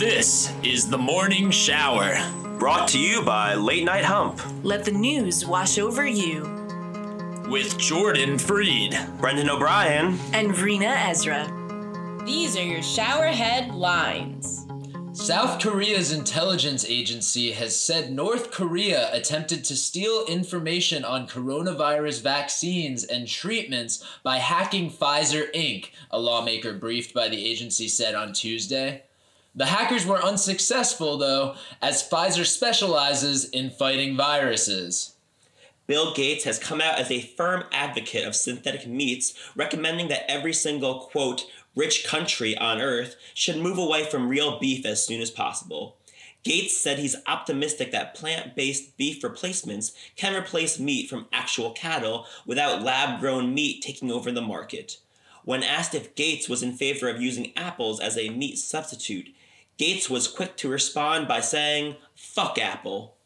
This is the morning shower. Brought to you by Late Night Hump. Let the news wash over you. With Jordan Fried, Brendan O'Brien, and Reena Ezra. These are your shower headlines. South Korea's intelligence agency has said North Korea attempted to steal information on coronavirus vaccines and treatments by hacking Pfizer Inc., a lawmaker briefed by the agency said on Tuesday. The hackers were unsuccessful, though, as Pfizer specializes in fighting viruses. Bill Gates has come out as a firm advocate of synthetic meats, recommending that every single, quote, rich country on earth should move away from real beef as soon as possible. Gates said he's optimistic that plant based beef replacements can replace meat from actual cattle without lab grown meat taking over the market. When asked if Gates was in favor of using apples as a meat substitute, Gates was quick to respond by saying, fuck Apple.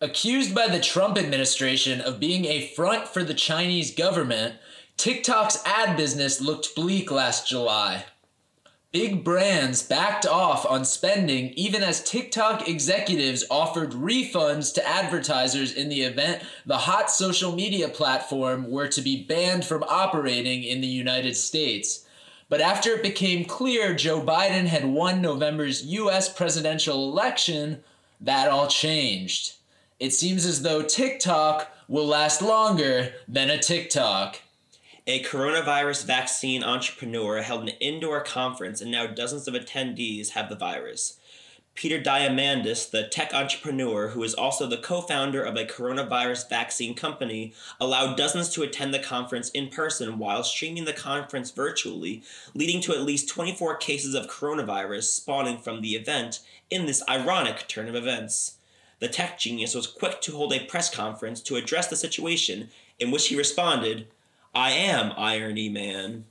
Accused by the Trump administration of being a front for the Chinese government, TikTok's ad business looked bleak last July. Big brands backed off on spending even as TikTok executives offered refunds to advertisers in the event the hot social media platform were to be banned from operating in the United States. But after it became clear Joe Biden had won November's US presidential election, that all changed. It seems as though TikTok will last longer than a TikTok. A coronavirus vaccine entrepreneur held an indoor conference, and now dozens of attendees have the virus. Peter Diamandis, the tech entrepreneur who is also the co founder of a coronavirus vaccine company, allowed dozens to attend the conference in person while streaming the conference virtually, leading to at least 24 cases of coronavirus spawning from the event in this ironic turn of events. The tech genius was quick to hold a press conference to address the situation, in which he responded, I am Irony Man.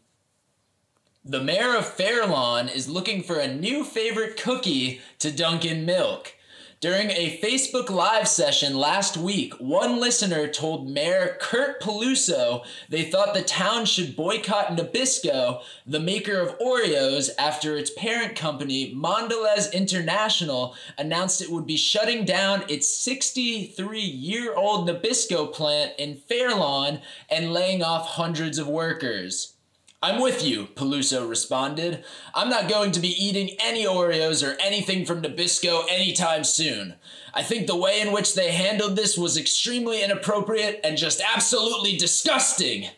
The mayor of Fairlawn is looking for a new favorite cookie to dunk in milk. During a Facebook Live session last week, one listener told Mayor Kurt Peluso they thought the town should boycott Nabisco, the maker of Oreos, after its parent company, Mondelez International, announced it would be shutting down its 63 year old Nabisco plant in Fairlawn and laying off hundreds of workers. I'm with you, Peluso responded. I'm not going to be eating any Oreos or anything from Nabisco anytime soon. I think the way in which they handled this was extremely inappropriate and just absolutely disgusting.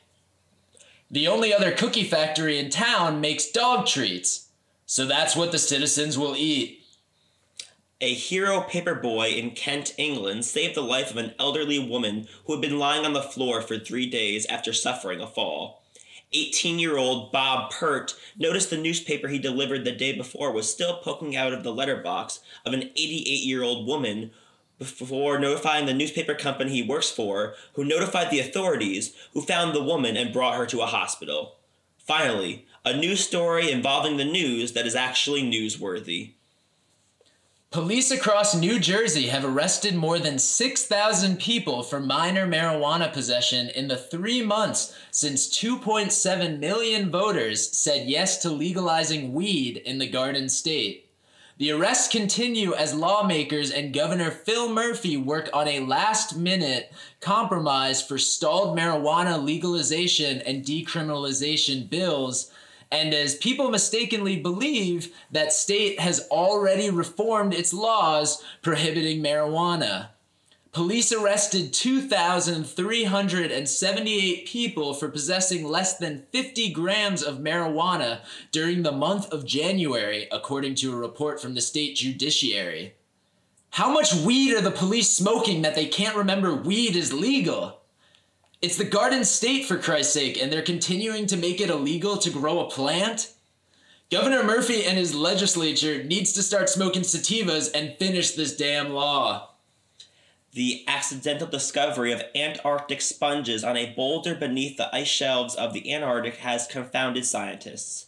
The only other cookie factory in town makes dog treats, so that's what the citizens will eat. A hero paper boy in Kent, England, saved the life of an elderly woman who had been lying on the floor for three days after suffering a fall. 18 year old Bob Pert noticed the newspaper he delivered the day before was still poking out of the letterbox of an 88 year old woman before notifying the newspaper company he works for, who notified the authorities, who found the woman and brought her to a hospital. Finally, a news story involving the news that is actually newsworthy. Police across New Jersey have arrested more than 6,000 people for minor marijuana possession in the three months since 2.7 million voters said yes to legalizing weed in the Garden State. The arrests continue as lawmakers and Governor Phil Murphy work on a last minute compromise for stalled marijuana legalization and decriminalization bills and as people mistakenly believe that state has already reformed its laws prohibiting marijuana. Police arrested 2,378 people for possessing less than 50 grams of marijuana during the month of January, according to a report from the state judiciary. How much weed are the police smoking that they can't remember weed is legal? It's the Garden State, for Christ's sake, and they're continuing to make it illegal to grow a plant? Governor Murphy and his legislature needs to start smoking sativas and finish this damn law. The accidental discovery of Antarctic sponges on a boulder beneath the ice shelves of the Antarctic has confounded scientists.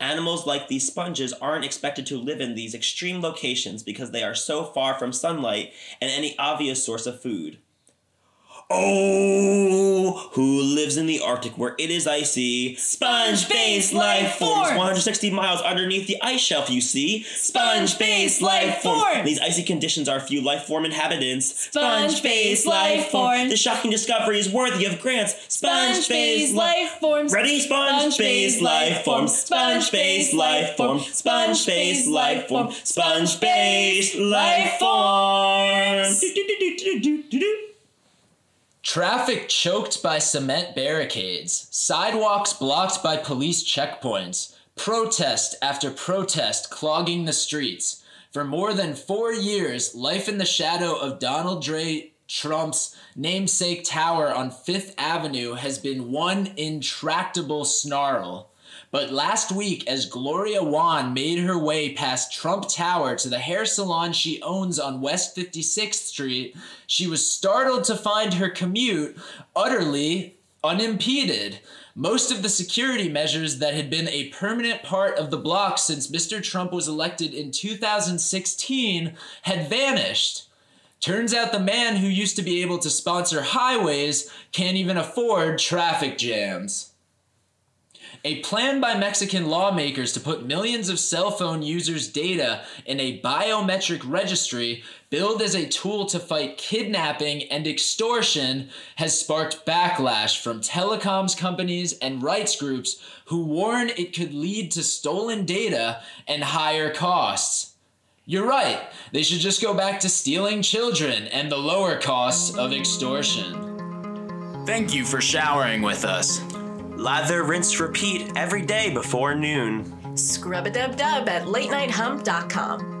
Animals like these sponges aren't expected to live in these extreme locations because they are so far from sunlight and any obvious source of food. Oh, who lives in the Arctic where it is icy? Sponge-based life forms, 160 miles underneath the ice shelf. You see, sponge-based life forms. These icy conditions are few life form inhabitants. Sponge-based life forms. This shocking discovery is worthy of grants. Sponge-based Sponge-based life. life forms. Ready? Sponge-based life forms. Sponge-based life forms. Sponge-based life forms. Sponge-based life forms. Traffic choked by cement barricades, sidewalks blocked by police checkpoints, protest after protest clogging the streets. For more than four years, life in the shadow of Donald J. Trump's namesake tower on Fifth Avenue has been one intractable snarl. But last week, as Gloria Wan made her way past Trump Tower to the hair salon she owns on West 56th Street, she was startled to find her commute utterly unimpeded. Most of the security measures that had been a permanent part of the block since Mr. Trump was elected in 2016 had vanished. Turns out the man who used to be able to sponsor highways can't even afford traffic jams. A plan by Mexican lawmakers to put millions of cell phone users' data in a biometric registry billed as a tool to fight kidnapping and extortion has sparked backlash from telecoms companies and rights groups who warn it could lead to stolen data and higher costs. You're right, they should just go back to stealing children and the lower costs of extortion. Thank you for showering with us. Lather, rinse, repeat every day before noon. Scrub a dub dub at latenighthump.com.